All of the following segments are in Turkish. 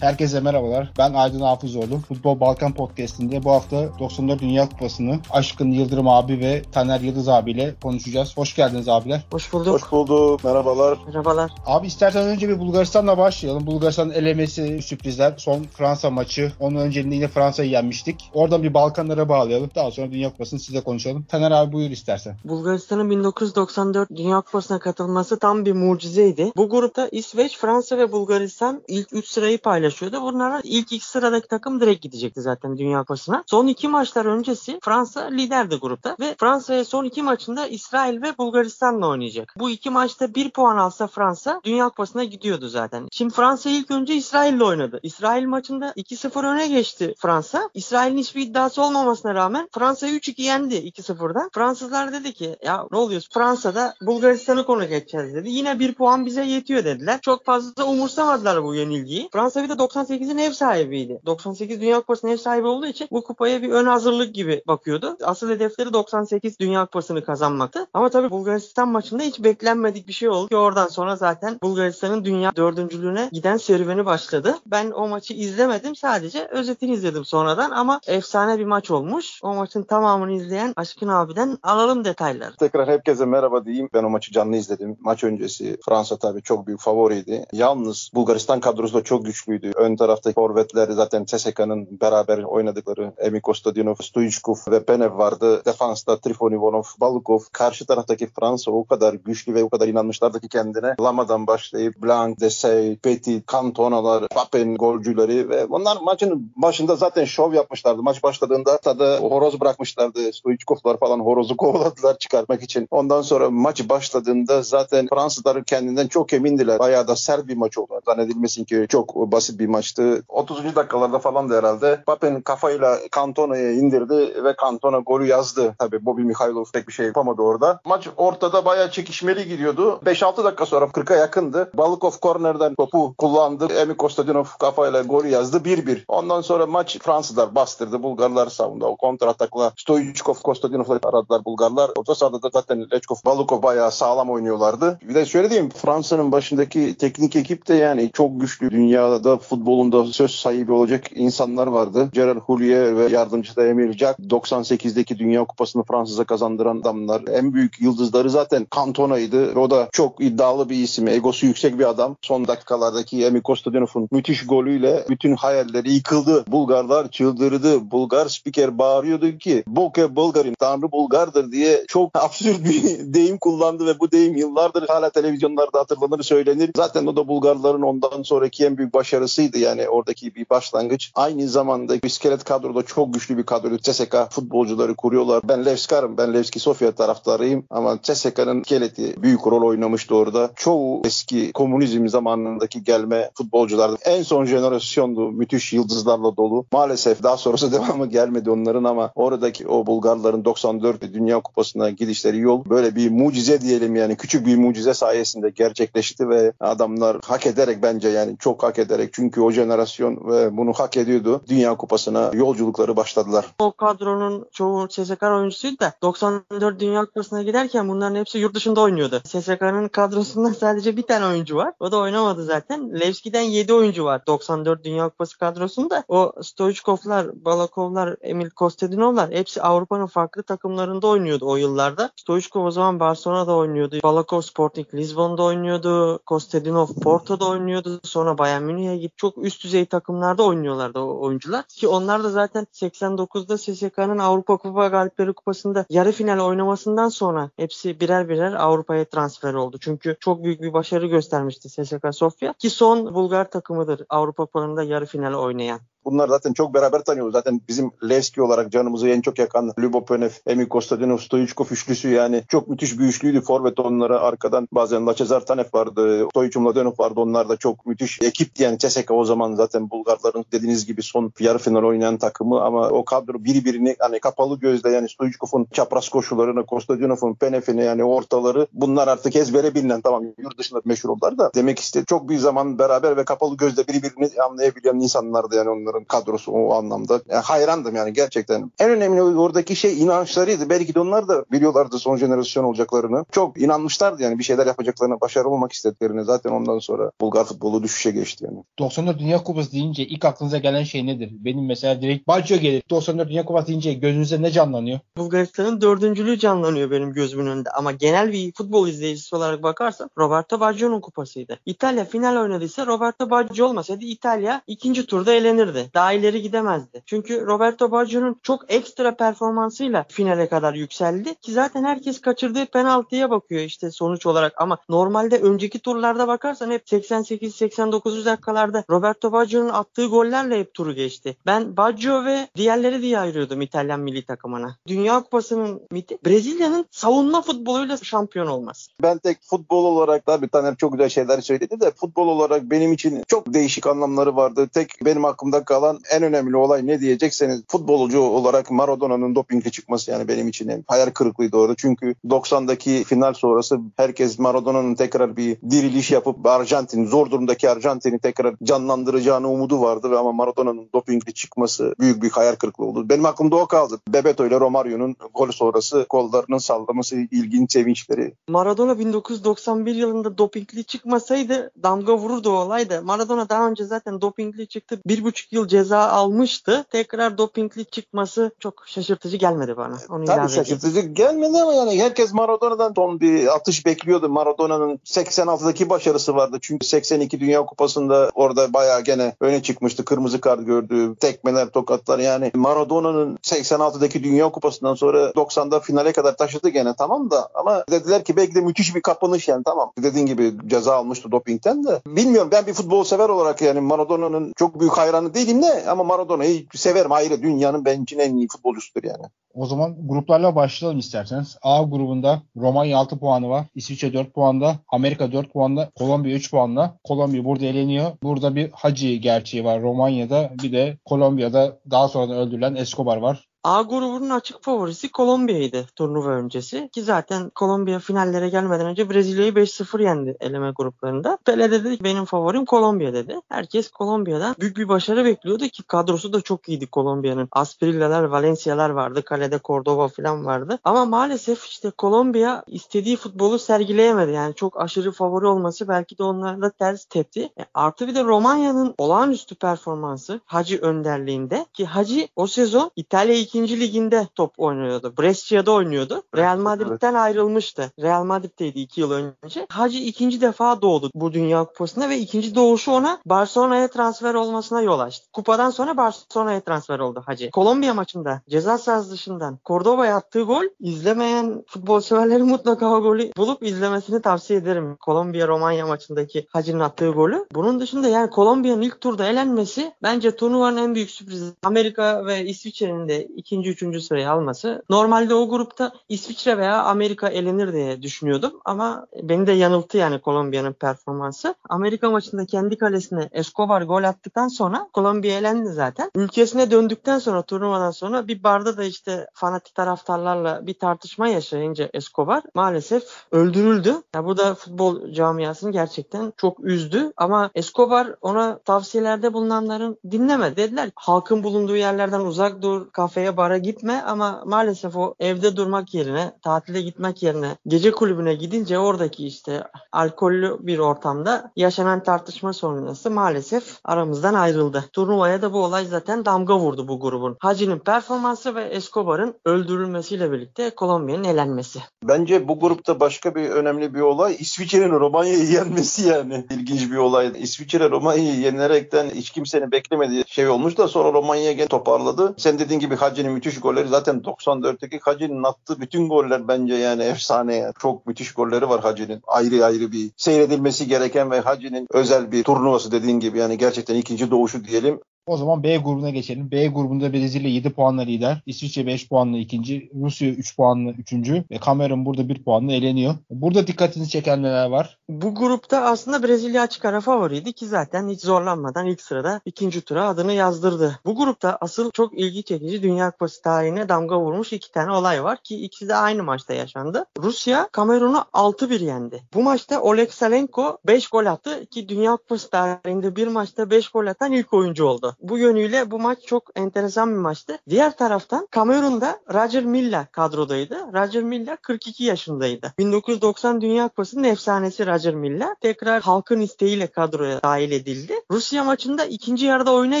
Herkese merhabalar. Ben Aydın Hafızoğlu. Futbol Balkan Podcast'inde bu hafta 94 Dünya Kupası'nı Aşkın Yıldırım abi ve Taner Yıldız abiyle konuşacağız. Hoş geldiniz abiler. Hoş bulduk. Hoş bulduk. Merhabalar. Merhabalar. Abi istersen önce bir Bulgaristan'la başlayalım. Bulgaristan elemesi sürprizler. Son Fransa maçı. Onun önceliğinde yine Fransa'yı yenmiştik. Oradan bir Balkanlara bağlayalım. Daha sonra Dünya Kupası'nı size konuşalım. Taner abi buyur istersen. Bulgaristan'ın 1994 Dünya Kupası'na katılması tam bir mucizeydi. Bu grupta İsveç, Fransa ve Bulgaristan ilk 3 sırayı paylaşıyordu. Bunlara ilk iki sıradaki takım direkt gidecekti zaten Dünya Kupası'na. Son iki maçlar öncesi Fransa liderdi grupta ve Fransa'ya son iki maçında İsrail ve Bulgaristan'la oynayacak. Bu iki maçta bir puan alsa Fransa Dünya Kupası'na gidiyordu zaten. Şimdi Fransa ilk önce İsrail'le oynadı. İsrail maçında 2-0 öne geçti Fransa. İsrail'in hiçbir iddiası olmamasına rağmen Fransa'yı 3-2 yendi 2-0'da. Fransızlar dedi ki ya ne oluyor Fransa'da Bulgaristan'ı konu geçeceğiz dedi. Yine bir puan bize yetiyor dediler. Çok fazla umursamadılar bu yenilgiyi. Fransa bir de 98'in ev sahibiydi. 98 Dünya Kupası'nın ev sahibi olduğu için bu kupaya bir ön hazırlık gibi bakıyordu. Asıl hedefleri 98 Dünya Kupası'nı kazanmaktı. Ama tabii Bulgaristan maçında hiç beklenmedik bir şey oldu ki oradan sonra zaten Bulgaristan'ın dünya dördüncülüğüne giden serüveni başladı. Ben o maçı izlemedim. Sadece özetini izledim sonradan ama efsane bir maç olmuş. O maçın tamamını izleyen Aşkın abiden alalım detayları. Tekrar herkese merhaba diyeyim. Ben o maçı canlı izledim. Maç öncesi Fransa tabii çok büyük favoriydi. Yalnız Bulgaristan kadrosu da çok güçlüydü. Ön taraftaki forvetler zaten CSK'nın beraber oynadıkları Emi Kostadinov, Stoichkov ve Penev vardı. Defansta Trifonivonov, Balukov. Karşı taraftaki Fransa o kadar güçlü ve o kadar inanmışlardı ki kendine. Lama'dan başlayıp Blanc, Desey, Petit, Cantona'lar, Papen golcüleri ve bunlar maçın başında zaten şov yapmışlardı. Maç başladığında tadı horoz bırakmışlardı. Stoichkovlar falan horozu kovaladılar çıkarmak için. Ondan sonra maç başladığında zaten Fransızlar kendinden çok emindiler. Bayağı da sert bir maç oldu. Zannedilmesin ki çok basit bir maçtı. 30. dakikalarda falan da herhalde Papen kafayla Cantona'ya indirdi ve Cantona golü yazdı. Tabii Bobby Mikhailov pek bir şey yapamadı orada. Maç ortada bayağı çekişmeli gidiyordu. 5-6 dakika sonra 40'a yakındı. Balıkov kornerden topu kullandı. Emi Kostadinov kafayla golü yazdı 1-1. Ondan sonra maç Fransızlar bastırdı. Bulgarlar savundu. O kontratakla Stoichkov, Kostadinov'la aradılar Bulgarlar. Orta sahada da zaten Lechkov, Balukov bayağı sağlam oynuyorlardı. Bir de şöyle diyeyim Fransa'nın başındaki teknik ekip de yani çok güçlü. Dünyada futbolunda söz sahibi olacak insanlar vardı. Gerard Houllier ve yardımcısı da Emil Jack 98'deki Dünya Kupası'nı Fransız'a kazandıran adamlar. En büyük yıldızları zaten Cantona'ydı. O da çok iddialı bir isim. Egosu yüksek bir adam. Son dakikalardaki Emi Kostadinov'un müthiş golüyle bütün hayalleri yıkıldı. Bulgarlar çıldırdı. Bulgar spiker bağırıyordu ki Boke Bulgarin, Tanrı Bulgardır diye çok absürt bir deyim kullandı ve bu deyim yıllardır hala televizyonlarda hatırlanır söylenir. Zaten o da Bulgarların ondan sonraki en büyük başarısıydı yani oradaki bir başlangıç. Aynı zamanda iskelet kadroda çok güçlü bir kadro. CSK futbolcuları kuruyorlar. Ben Levskar'ım. Ben Levski Sofya taraftarıyım ama CSK'nın iskeleti büyük rol oynamıştı orada. Çoğu eski komünizm zamanındaki gelme futbolcular. En son jenerasyondu. Müthiş yıldızlarla dolu. Maalesef daha sonrası devamı gelmedi onların ama oradaki o Bulgarların 94 Dünya Kupası'na gidişleri yol böyle bir mucize diyelim yani küçük bir mucize sayesinde gerçekleşti ve adamlar hak ederek bence yani çok hak ederek çünkü o jenerasyon ve bunu hak ediyordu. Dünya Kupası'na yolculukları başladılar. O kadronun çoğu CSK oyuncusuydu da 94 Dünya Kupası'na giderken bunların hepsi yurt dışında oynuyordu. CSK'nın kadrosunda sadece bir tane oyuncu var. O da oynamadı zaten. Levski'den 7 oyuncu var 94 Dünya Kupası kadrosunda. O Stoichkovlar, Balakovlar, Emil Kostadinovlar hepsi Avrupa'nın farklı takımlarında oynuyordu o yıllarda. Stoichkov o zaman Barcelona'da oynuyordu. Balakov Sporting Lisbon'da oynuyordu. Kostadinov Porto'da oynuyordu. Sonra Bayern Münih'e gitti. Çok üst düzey takımlarda oynuyorlardı o oyuncular. Ki onlar da zaten 89'da CSK'nın Avrupa Kupa Galipleri Kupası'nda yarı final oynamasından sonra hepsi birer birer Avrupa'ya transfer oldu. Çünkü çok büyük bir başarı göstermişti CSK Sofya. Ki son Bulgar takımıdır Avrupa Kupalarında yarı final oynayan. Bunlar zaten çok beraber tanıyoruz. Zaten bizim Levski olarak canımızı en çok yakan Lubo Penev, Emi Kostadinov, Stoichkov üçlüsü yani çok müthiş bir üçlüydü. Forvet onlara arkadan bazen Lacezar Tanev vardı, Stoichum Mladenov vardı. Onlar da çok müthiş ekipti yani CSKA o zaman zaten Bulgarların dediğiniz gibi son yarı final oynayan takımı ama o kadro birbirini hani kapalı gözle yani Stoichkov'un çapraz koşularını, Kostadinov'un Penev'ini yani ortaları bunlar artık ezbere bilinen tamam yurt dışında meşhur oldular da demek istedi çok bir zaman beraber ve kapalı gözle birbirini anlayabilen insanlardı yani onlar onların kadrosu o anlamda. Yani hayrandım yani gerçekten. En önemli oradaki şey inançlarıydı. Belki de onlar da biliyorlardı son jenerasyon olacaklarını. Çok inanmışlardı yani bir şeyler yapacaklarını, başarılı olmak istediklerini. Zaten ondan sonra Bulgar futbolu düşüşe geçti yani. 94 Dünya Kupası deyince ilk aklınıza gelen şey nedir? Benim mesela direkt Baggio gelir. 94 Dünya Kupası deyince gözünüze ne canlanıyor? Bulgaristan'ın dördüncülüğü canlanıyor benim gözümün önünde. Ama genel bir futbol izleyicisi olarak bakarsan Roberto Baggio'nun kupasıydı. İtalya final oynadıysa Roberto Baggio olmasaydı İtalya ikinci turda elenirdi. Daha ileri gidemezdi. Çünkü Roberto Baggio'nun çok ekstra performansıyla finale kadar yükseldi. Ki zaten herkes kaçırdığı penaltıya bakıyor işte sonuç olarak. Ama normalde önceki turlarda bakarsan hep 88-89 dakikalarda Roberto Baggio'nun attığı gollerle hep turu geçti. Ben Baggio ve diğerleri diye ayırıyordum İtalyan milli takımına. Dünya Kupası'nın miti Brezilya'nın savunma futboluyla şampiyon olması. Ben tek futbol olarak da bir tane çok güzel şeyler söyledi de futbol olarak benim için çok değişik anlamları vardı. Tek benim aklımda kalan en önemli olay ne diyecekseniz futbolcu olarak Maradona'nın dopingle çıkması yani benim için hayal kırıklığıydı orada. Çünkü 90'daki final sonrası herkes Maradona'nın tekrar bir diriliş yapıp Arjantin zor durumdaki Arjantin'i tekrar canlandıracağını umudu vardı ve ama Maradona'nın dopingle çıkması büyük bir hayal kırıklığı oldu. Benim aklımda o kaldı. Bebeto ile Romario'nun gol sonrası kollarının sallaması ilginç sevinçleri. Maradona 1991 yılında dopingli çıkmasaydı damga vururdu o olay da. Maradona daha önce zaten dopingli çıktı. Bir buçuk yıl ceza almıştı. Tekrar dopingli çıkması çok şaşırtıcı gelmedi bana. Onu Tabii edeyim. şaşırtıcı gelmedi ama yani herkes Maradona'dan son bir atış bekliyordu. Maradona'nın 86'daki başarısı vardı. Çünkü 82 Dünya Kupası'nda orada bayağı gene öne çıkmıştı. Kırmızı kart gördü. Tekmeler, tokatlar yani Maradona'nın 86'daki Dünya Kupası'ndan sonra 90'da finale kadar taşıdı gene tamam da ama dediler ki belki de müthiş bir kapanış yani tamam. Dediğin gibi ceza almıştı dopingten de. Bilmiyorum ben bir futbol sever olarak yani Maradona'nın çok büyük hayranı değilim de ama Maradona'yı severim ayrı. Dünyanın benim için en iyi futbolcusudur yani. O zaman gruplarla başlayalım isterseniz. A grubunda Romanya 6 puanı var. İsviçre 4 puanda. Amerika 4 puanda. Kolombiya 3 puanla. Kolombiya burada eleniyor. Burada bir Hacı gerçeği var Romanya'da. Bir de Kolombiya'da daha sonradan öldürülen Escobar var. A grubunun açık favorisi Kolombiya'ydı turnuva öncesi. Ki zaten Kolombiya finallere gelmeden önce Brezilya'yı 5-0 yendi eleme gruplarında. Pele dedi ki benim favorim Kolombiya dedi. Herkes Kolombiya'dan büyük bir başarı bekliyordu ki kadrosu da çok iyiydi Kolombiya'nın. Asprilla'lar, Valencia'lar vardı. Kalede Cordova falan vardı. Ama maalesef işte Kolombiya istediği futbolu sergileyemedi. Yani çok aşırı favori olması belki de onlara da ters tepti. E, artı bir de Romanya'nın olağanüstü performansı Hacı önderliğinde ki Hacı o sezon İtalya 2. liginde top oynuyordu. Brescia'da oynuyordu. Real Madrid'den ayrılmıştı. Real Madrid'deydi 2 yıl önce. Hacı ikinci defa doğdu bu Dünya Kupası'nda ve ikinci doğuşu ona Barcelona'ya transfer olmasına yol açtı. Kupadan sonra Barcelona'ya transfer oldu Hacı. Kolombiya maçında ceza sahası dışından Cordoba'ya attığı gol izlemeyen futbol severleri mutlaka o golü bulup izlemesini tavsiye ederim. Kolombiya-Romanya maçındaki Hacı'nın attığı golü. Bunun dışında yani Kolombiya'nın ilk turda elenmesi bence turnuvanın en büyük sürprizi. Amerika ve İsviçre'nin de ikinci, üçüncü sırayı alması. Normalde o grupta İsviçre veya Amerika elenir diye düşünüyordum ama beni de yanılttı yani Kolombiya'nın performansı. Amerika maçında kendi kalesine Escobar gol attıktan sonra Kolombiya elendi zaten. Ülkesine döndükten sonra turnuvadan sonra bir barda da işte fanatik taraftarlarla bir tartışma yaşayınca Escobar maalesef öldürüldü. Ya bu da futbol camiasını gerçekten çok üzdü ama Escobar ona tavsiyelerde bulunanların dinlemedi. Dediler halkın bulunduğu yerlerden uzak dur, kafeye bara gitme ama maalesef o evde durmak yerine, tatile gitmek yerine gece kulübüne gidince oradaki işte alkollü bir ortamda yaşanan tartışma sonrası maalesef aramızdan ayrıldı. Turnuvaya da bu olay zaten damga vurdu bu grubun. Hacı'nın performansı ve Escobar'ın öldürülmesiyle birlikte Kolombiya'nın elenmesi. Bence bu grupta başka bir önemli bir olay İsviçre'nin Romanya'yı yenmesi yani. İlginç bir olay. İsviçre Romanya'yı yenerekten hiç kimsenin beklemediği şey olmuş da sonra Romanya gene toparladı. Sen dediğin gibi Hacı'nın müthiş golleri zaten 94'teki Hacı'nın attığı bütün goller bence yani efsane. Çok müthiş golleri var Hacı'nın. Ayrı ayrı bir seyredilmesi gereken ve Hacı'nın özel bir turnuvası dediğin gibi yani gerçekten ikinci doğuşu diyelim. O zaman B grubuna geçelim. B grubunda Brezilya 7 puanla lider. İsviçre 5 puanla ikinci. Rusya 3 puanla üçüncü. Ve Kamerun burada 1 puanla eleniyor. Burada dikkatinizi çeken neler var? Bu grupta aslında Brezilya açık ara favoriydi ki zaten hiç zorlanmadan ilk sırada ikinci tura adını yazdırdı. Bu grupta asıl çok ilgi çekici Dünya Kupası tarihine damga vurmuş iki tane olay var ki ikisi de aynı maçta yaşandı. Rusya Kamerun'u 6-1 yendi. Bu maçta Oleg Salenko 5 gol attı ki Dünya Kupası tarihinde bir maçta 5 gol atan ilk oyuncu oldu. Oldu. Bu yönüyle bu maç çok enteresan bir maçtı. Diğer taraftan Kamerun'da Roger Milla kadrodaydı. Roger Milla 42 yaşındaydı. 1990 Dünya Kupası'nın efsanesi Roger Milla tekrar halkın isteğiyle kadroya dahil edildi. Rusya maçında ikinci yarıda oyuna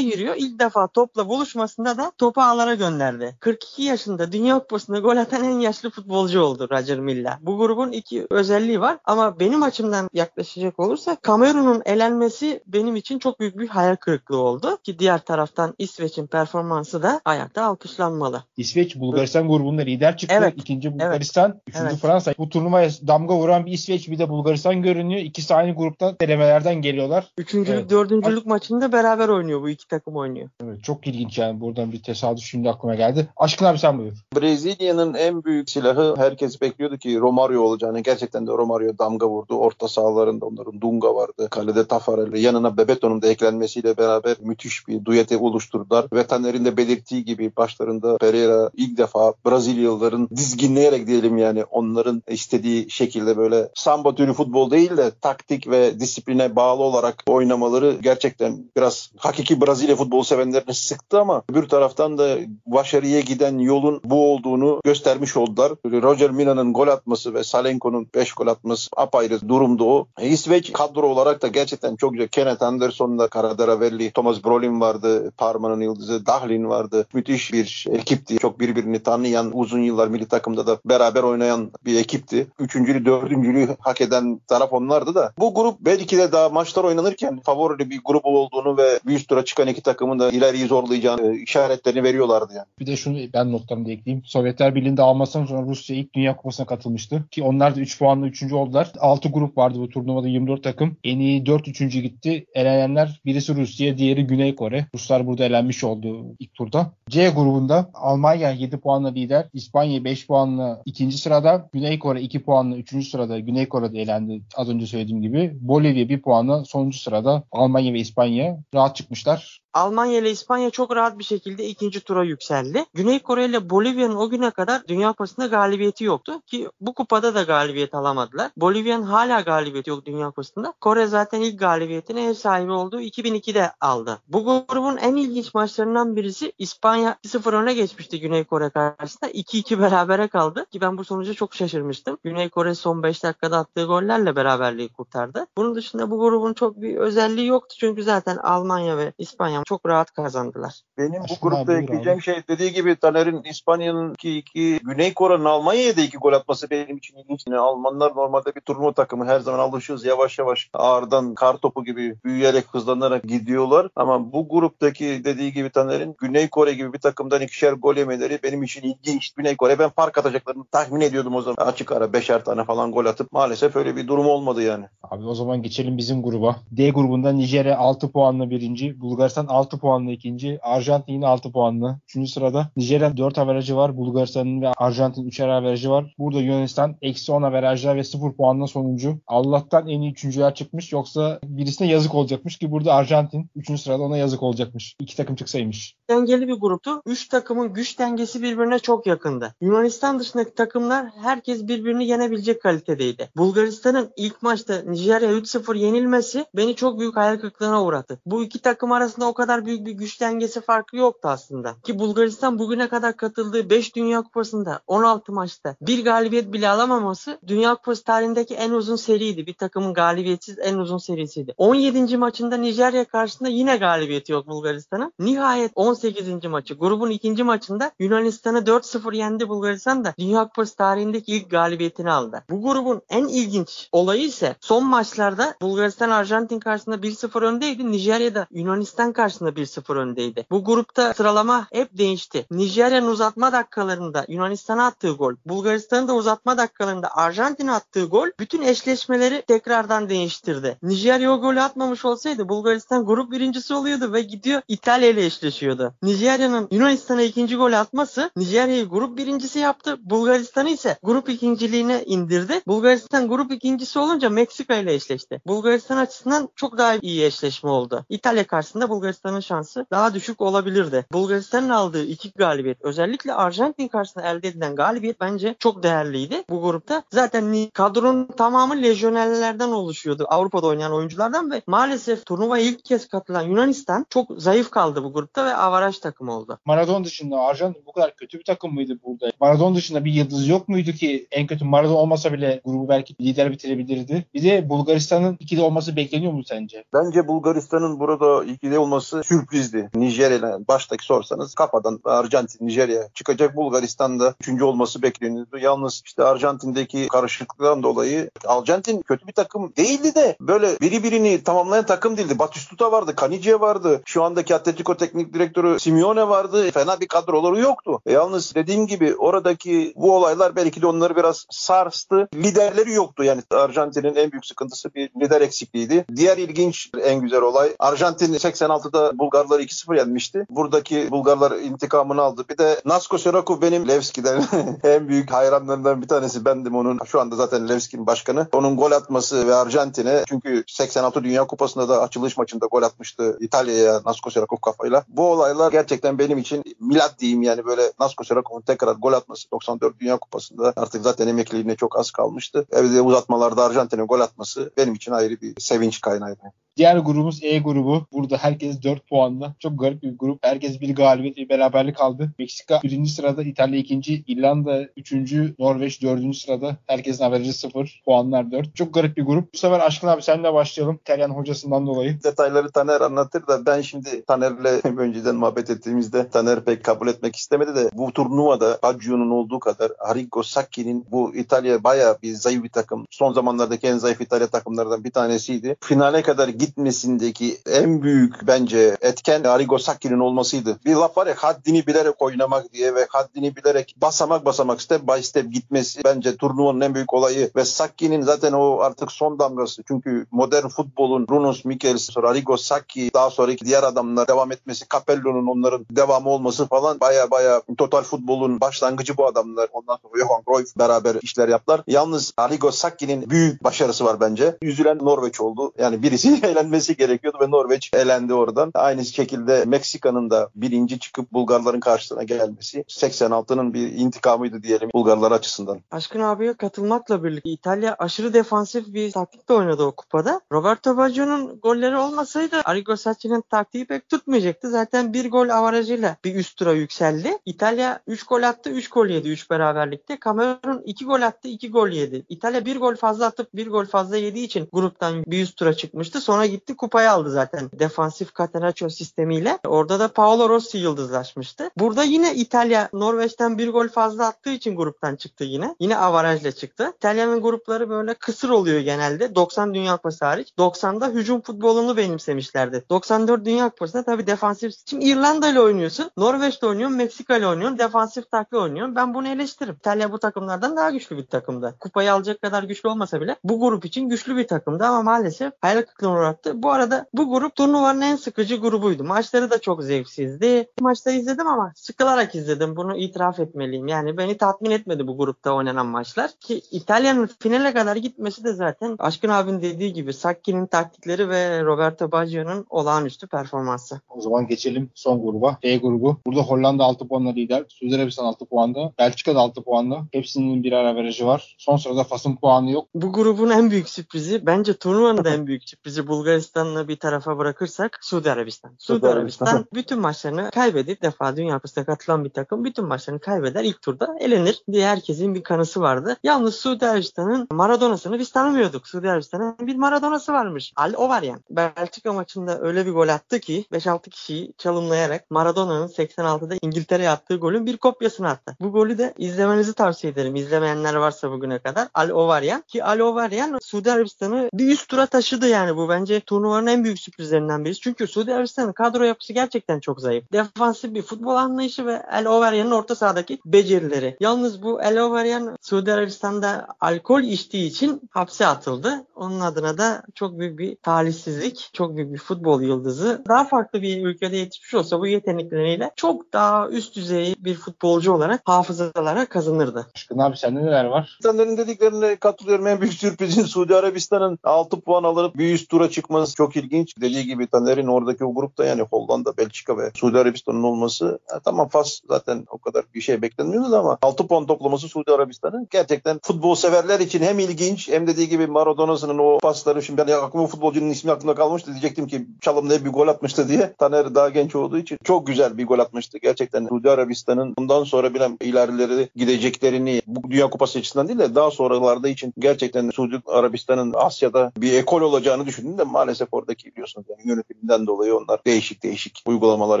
giriyor. İlk defa topla buluşmasında da topu ağlara gönderdi. 42 yaşında Dünya Kupası'nda gol atan en yaşlı futbolcu oldu Roger Milla. Bu grubun iki özelliği var ama benim açımdan yaklaşacak olursak Kamerun'un elenmesi benim için çok büyük bir hayal kırıklığı oldu. Ki diğer taraftan İsveç'in performansı da ayakta alkışlanmalı. İsveç Bulgaristan grubunda lider çıktı. Evet. İkinci Bulgaristan, üçüncü Evet. Fransa. Bu turnuvaya damga vuran bir İsveç bir de Bulgaristan görünüyor. İkisi aynı grupta elemelerden geliyorlar. Üçüncülük, Evet. dördüncülük maçında beraber oynuyor bu iki takım oynuyor. Evet, çok ilginç yani buradan bir tesadüf şimdi aklıma geldi. Aşkın abi sen buyur. Brezilya'nın en büyük silahı herkes bekliyordu ki Romario olacağını. Gerçekten de Romario damga vurdu. Orta sahalarında onların Dunga vardı. Kalede Tafarelli. Yanına Bebeto'nun da eklenmesiyle beraber müthiş bir duyeti oluşturdular. Ve de belirttiği gibi başlarında Pereira ilk defa Brezilyalıların dizginleyerek diyelim yani onların istediği şekilde böyle samba türü futbol değil de taktik ve disipline bağlı olarak oynamaları gerçekten biraz hakiki Brezilya futbol sevenlerini sıktı ama öbür taraftan da başarıya giden yolun bu olduğunu göstermiş oldular. Roger Mila'nın gol atması ve Salenko'nun 5 gol atması apayrı durumda o. İsveç kadro olarak da gerçekten çok güzel. Kenneth Anderson'da Karaderavelli, Thomas Brolin vardı, Parma'nın yıldızı, Dahlin vardı. Müthiş bir ekipti. Çok birbirini tanıyan, uzun yıllar milli takımda da beraber oynayan bir ekipti. Üçüncülü, dördüncülüğü hak eden taraf onlardı da. Bu grup belki de daha maçlar oynanırken favorili bir grup olduğunu ve bir üst tura çıkan iki takımın da ileriyi zorlayacağını işaretlerini veriyorlardı yani. Bir de şunu ben notlarımda ekleyeyim. Sovyetler Birliği'nde almasından sonra Rusya ilk Dünya Kupası'na katılmıştı. Ki onlar da 3 puanla 3. oldular. 6 grup vardı bu turnuvada 24 takım. En iyi 4 3. gitti. Elenenler birisi Rusya, diğeri Güney Kore. Ruslar burada elenmiş oldu ilk turda. C grubunda Almanya 7 puanla lider. İspanya 5 puanla 2. sırada. Güney Kore 2 puanla 3. sırada. Güney Kore'de elendi az önce söylediğim gibi. Bolivya 1 puanla sonuncu sırada. Almanya ve İspanya rahat çıkmışlar. Almanya ile İspanya çok rahat bir şekilde ikinci tura yükseldi. Güney Kore ile Bolivya'nın o güne kadar Dünya Kupası'nda galibiyeti yoktu ki bu kupada da galibiyet alamadılar. Bolivya'nın hala galibiyeti yok Dünya Kupası'nda. Kore zaten ilk galibiyetini ev sahibi olduğu 2002'de aldı. Bu grubun en ilginç maçlarından birisi İspanya 1-0 öne geçmişti Güney Kore karşısında. 2-2 berabere kaldı ki ben bu sonuca çok şaşırmıştım. Güney Kore son 5 dakikada attığı gollerle beraberliği kurtardı. Bunun dışında bu grubun çok bir özelliği yoktu çünkü zaten Almanya ve İspanya çok rahat kazandılar. Benim bu grupta ekleyeceğim abi. şey dediği gibi Taner'in İspanya'nın iki, iki Güney Kore'nin Almanya'ya da iki gol atması benim için ilginç. Yani Almanlar normalde bir turnuva takımı her zaman alışıyoruz yavaş yavaş ağırdan kar topu gibi büyüyerek hızlanarak gidiyorlar. Ama bu gruptaki dediği gibi Taner'in Güney Kore gibi bir takımdan ikişer gol yemeleri benim için ilginç. Güney Kore ben fark atacaklarını tahmin ediyordum o zaman. Açık ara beşer tane falan gol atıp maalesef öyle bir durum olmadı yani. Abi o zaman geçelim bizim gruba. D grubunda Nijerya 6 puanla birinci. Bulgaristan 6 puanla ikinci. Arjantin yine 6 puanla. Üçüncü sırada. Nijerya 4 averajı var. Bulgaristan'ın ve Arjantin 3'er averajı var. Burada Yunanistan eksi 10 averajlar ve 0 puanla sonuncu. Allah'tan en iyi üçüncüler çıkmış. Yoksa birisine yazık olacakmış ki burada Arjantin 3. sırada ona yazık olacakmış. İki takım çıksaymış. Dengeli bir gruptu. Üç takımın güç dengesi birbirine çok yakındı. Yunanistan dışındaki takımlar herkes birbirini yenebilecek kalitedeydi. Bulgaristan'ın ilk maçta Nijerya 3-0 yenilmesi beni çok büyük hayal kırıklığına uğrattı. Bu iki takım arasında o kadar büyük bir güç dengesi farkı yoktu aslında. Ki Bulgaristan bugüne kadar katıldığı 5 Dünya Kupası'nda 16 maçta bir galibiyet bile alamaması Dünya Kupası tarihindeki en uzun seriydi. Bir takımın galibiyetsiz en uzun serisiydi. 17. maçında Nijerya karşısında yine galibiyeti yok Bulgaristan'ın. Nihayet 18. maçı grubun ikinci maçında Yunanistan'ı 4-0 yendi Bulgaristan da Dünya Kupası tarihindeki ilk galibiyetini aldı. Bu grubun en ilginç olayı ise son maçlarda Bulgaristan Arjantin karşısında 1-0 öndeydi. Nijerya da Yunanistan karşısında 1-0 öndeydi. Bu grupta sıralama hep değişti. Nijerya'nın uzatma dakikalarında Yunanistan'a attığı gol, Bulgaristan'ın da uzatma dakikalarında Arjantin'e attığı gol bütün eşleşmeleri tekrardan değiştirdi. Nijerya o golü atmamış olsaydı Bulgaristan grup birincisi oluyordu ve gidiyor İtalya ile eşleşiyordu. Nijerya'nın Yunanistan'a ikinci gol atması Nijerya'yı grup birincisi yaptı. Bulgaristan'ı ise grup ikinciliğine indirdi. Bulgaristan grup ikincisi olunca Meksika ile eşleşti. Bulgaristan açısından çok daha iyi eşleşme oldu. İtalya karşısında Bulgaristan'ın şansı daha düşük olabilirdi. Bulgaristan'ın aldığı iki galibiyet özellikle Arjantin karşısında elde edilen galibiyet bence çok değerliydi bu grupta. Zaten kadronun tamamı lejyonerlerden oluşuyordu. Avrupa'da oynayan oyunculardan ve maalesef turnuva ilk kez katılan Yunanistan çok zayıf kaldı bu grupta ve avaraj takım oldu. Maradona dışında Arjantin bu kadar kötü bir takım mıydı burada? Maradona dışında bir yıldız yok muydu ki en kötü Maradona olmasa bile grubu belki lider bitirebilirdi. Bir de Bulgaristan'ın ikili olması bekleniyor mu sence? Bence Bulgaristan'ın burada ikili olması sürprizdi. Nijerya baştaki sorsanız kafadan Arjantin, Nijerya çıkacak. Bulgaristan'da üçüncü olması bekleniyordu. Yalnız işte Arjantin'deki karışıklıktan dolayı Arjantin kötü bir takım değildi de böyle biri birini tamamlayan takım değildi. Batistuta vardı, Kanice vardı. Şu andaki Atletico Teknik Direktörü Simeone vardı. Fena bir kadroları yoktu. E yalnız dediğim gibi oradaki bu olaylar belki de onları biraz sarstı. Liderleri yoktu. Yani Arjantin'in en büyük sıkıntısı bir lider eksikliğiydi. Diğer ilginç en güzel olay Arjantin 86'da Bulgarları 2-0 yenmişti. Buradaki Bulgarlar intikamını aldı. Bir de Nasko Serakov benim Levski'den en büyük hayranlarından bir tanesi bendim onun. Şu anda zaten Levski'nin başkanı. Onun gol atması ve Arjantin'e çünkü 86 Dünya Kupası'nda da açılış maçında gol atmıştı İtalya'ya Nasko Serakov kafayla. Bu olaylar gerçekten benim için milat diyeyim yani böyle Nasko Serakov'un tekrar gol atması 94 Dünya Kupası'nda artık zaten emekliliğine çok az kalmıştı. Evde uzatmalarda Arjantin'e gol atması benim için ayrı bir sevinç kaynağıydı. Diğer grubumuz E grubu. Burada herkes 4 puanla. Çok garip bir grup. Herkes bir galibiyet, bir beraberlik aldı. Meksika 1. sırada, İtalya 2. İrlanda 3. Norveç 4. sırada. Herkesin averajı 0. Puanlar 4. Çok garip bir grup. Bu sefer Aşkın abi senle başlayalım. İtalyan hocasından dolayı. Detayları Taner anlatır da ben şimdi Taner'le önceden muhabbet ettiğimizde Taner pek kabul etmek istemedi de bu turnuvada Baggio'nun olduğu kadar Arrigo Sacchi'nin bu İtalya bayağı bir zayıf bir takım. Son zamanlardaki en zayıf İtalya takımlardan bir tanesiydi. Finale kadar gitmesindeki en büyük bence etken Arrigo Sacchi'nin olmasıydı. Bir laf var ya haddini bilerek oynamak diye ve haddini bilerek basamak basamak step by step gitmesi bence turnuvanın en büyük olayı ve Sacchi'nin zaten o artık son damgası. Çünkü modern futbolun Brunos Michels, Arrigo Sacchi daha sonraki diğer adamlar devam etmesi, Capello'nun onların devamı olması falan baya baya total futbolun başlangıcı bu adamlar. Ondan sonra Johan Cruyff beraber işler yaptılar. Yalnız Arrigo Sacchi'nin büyük başarısı var bence. Üzülen Norveç oldu. Yani birisi elenmesi gerekiyordu ve Norveç elendi oradan. Aynı şekilde Meksika'nın da birinci çıkıp Bulgarların karşısına gelmesi 86'nın bir intikamıydı diyelim Bulgarlar açısından. Aşkın abiye katılmakla birlikte İtalya aşırı defansif bir taktikle oynadı o kupada. Roberto Baggio'nun golleri olmasaydı Arrigo Sacchi'nin taktiği pek tutmayacaktı. Zaten bir gol avarajıyla bir üst tura yükseldi. İtalya 3 gol attı, 3 gol yedi 3 beraberlikte. Kamerun 2 gol attı, 2 gol yedi. İtalya 1 gol fazla atıp 1 gol fazla yediği için gruptan bir üst tura çıkmıştı. Sonra gitti kupayı aldı zaten defansif Catenaccio sistemiyle. Orada da Paolo Rossi yıldızlaşmıştı. Burada yine İtalya Norveç'ten bir gol fazla attığı için gruptan çıktı yine. Yine avarajla çıktı. İtalya'nın grupları böyle kısır oluyor genelde. 90 Dünya Kupası hariç. 90'da hücum futbolunu benimsemişlerdi. 94 Dünya Kupası'nda tabii defansif. Şimdi İrlanda ile oynuyorsun. Norveç'te oynuyorsun. Meksika ile oynuyorsun. Defansif takla oynuyorsun. Ben bunu eleştiririm. İtalya bu takımlardan daha güçlü bir takımda. Kupayı alacak kadar güçlü olmasa bile bu grup için güçlü bir takımdı ama maalesef hayal kırıklığına uğrattı. Bu arada bu grup turnuvanın en sıkıcı grubuydu. Maçları da çok zevksizdi. Maçları izledim ama sıkılarak izledim. Bunu itiraf etmeliyim. Yani beni tatmin etmedi bu grupta oynanan maçlar. Ki İtalya'nın finale kadar gitmesi de zaten Aşkın abin dediği gibi Sacchi'nin taktikleri ve Roberto Baggio'nun olağanüstü performansı. O zaman geçelim son gruba. E grubu. Burada Hollanda 6 puanla lider. Suudi Arabistan 6 puanda. Belçika da 6 puanla. Hepsinin birer averajı var. Son sırada Fas'ın puanı yok. Bu grubun en büyük sürprizi bence turnuvanın da en büyük sürprizi Bulgaristan'la bir tarafa bırakırsak Suudi Arabistan. Suudi Arabistan bütün maçlarını kaybedip defa Dünya Kupası'na katılan bir takım bütün maçlarını kaybeder ilk turda elenir diye herkesin bir kanısı vardı. Yalnız Suudi Arabistan'ın Maradona'sını biz tanımıyorduk. Suudi Arabistan'ın bir Maradona'sı varmış. Al o var yani. Belçika maçında öyle bir gol attı ki 5-6 kişiyi çalımlayarak Maradona'nın 86'da İngiltere'ye attığı golün bir kopyasını attı. Bu golü de izlemenizi tavsiye ederim. İzlemeyenler varsa bugüne kadar. Al Ovaryan ki Al Ovaryan Suudi Arabistan'ı bir üst tura taşıdı yani bu bence turnuvanın en büyük sürprizlerinden birisi. Çünkü Suudi Arabistan'ın kadro yapısı gerçekten çok zayıf. Defansif bir futbol anlayışı ve El Ovaryan'ın orta sahadaki becerileri. Yalnız bu El Ovaryan Suudi Arabistan'da alkol içtiği için hapse atıldı. Onun adına da çok büyük bir talihsizlik, çok büyük bir futbol yıldızı. Daha farklı bir ülkede yetişmiş olsa bu yetenekleriyle çok daha üst düzey bir futbolcu olarak hafızalara kazanırdı. Aşkın abi sende neler var? İnsanların dediklerine katılıyorum. En büyük sürprizin Suudi Arabistan'ın 6 puan alıp bir üst tura çıkması çıkması çok ilginç. Dediği gibi Taner'in oradaki o grupta yani Hollanda, Belçika ve Suudi Arabistan'ın olması ya tamam Fas zaten o kadar bir şey beklenmiyordu ama 6 puan toplaması Suudi Arabistan'ın gerçekten futbol severler için hem ilginç hem dediği gibi Maradona'sının o pasları şimdi ben aklıma futbolcunun ismi aklımda kalmıştı diyecektim ki çalımda bir gol atmıştı diye. Taner daha genç olduğu için çok güzel bir gol atmıştı. Gerçekten Suudi Arabistan'ın bundan sonra bilen ilerileri gideceklerini bu Dünya Kupası açısından değil de daha sonralarda için gerçekten Suudi Arabistan'ın Asya'da bir ekol olacağını düşündüm de maalesef oradaki biliyorsunuz yani yönetiminden dolayı onlar değişik değişik uygulamalar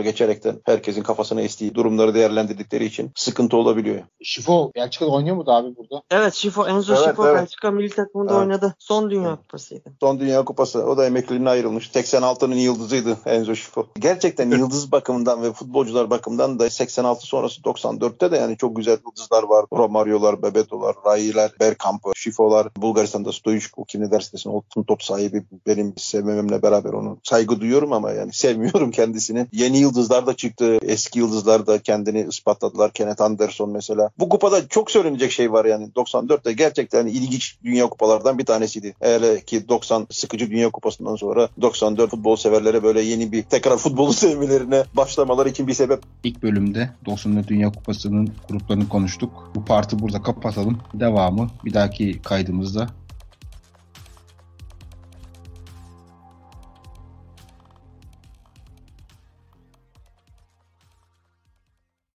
geçerekten herkesin kafasına estiği durumları değerlendirdikleri için sıkıntı olabiliyor. Şifo Belçika'da oynuyor mu da abi burada? Evet Şifo, Enzo Evet, Şifo evet. Belçika milli takımında Evet. oynadı. Son Dünya Kupası'ydı. Son Dünya Kupası. O da emekliliğine ayrılmış. 86'nın yıldızıydı Enzo Şifo. Gerçekten yıldız bakımından ve futbolcular bakımından da 86 sonrası 94'te de yani çok güzel yıldızlar var. Romario'lar, Bebeto'lar, Rai'ler, Bergkamp'ı, Şifo'lar. Bulgaristan'da Stoichkov kim ne derse desin top sahibi benim sevmememle beraber onu saygı duyuyorum ama yani sevmiyorum kendisini. Yeni yıldızlar da çıktı. Eski yıldızlar da kendini ispatladılar. Kenneth Anderson mesela. Bu kupada çok söylenecek şey var yani. 94'te gerçekten ilginç dünya kupalardan bir tanesiydi. Hele ki 90 sıkıcı dünya kupasından sonra 94 futbol severlere böyle yeni bir tekrar futbolu sevmelerine başlamaları için bir sebep. İlk bölümde 94 Dünya Kupası'nın gruplarını konuştuk. Bu parti burada kapatalım. Devamı bir dahaki kaydımızda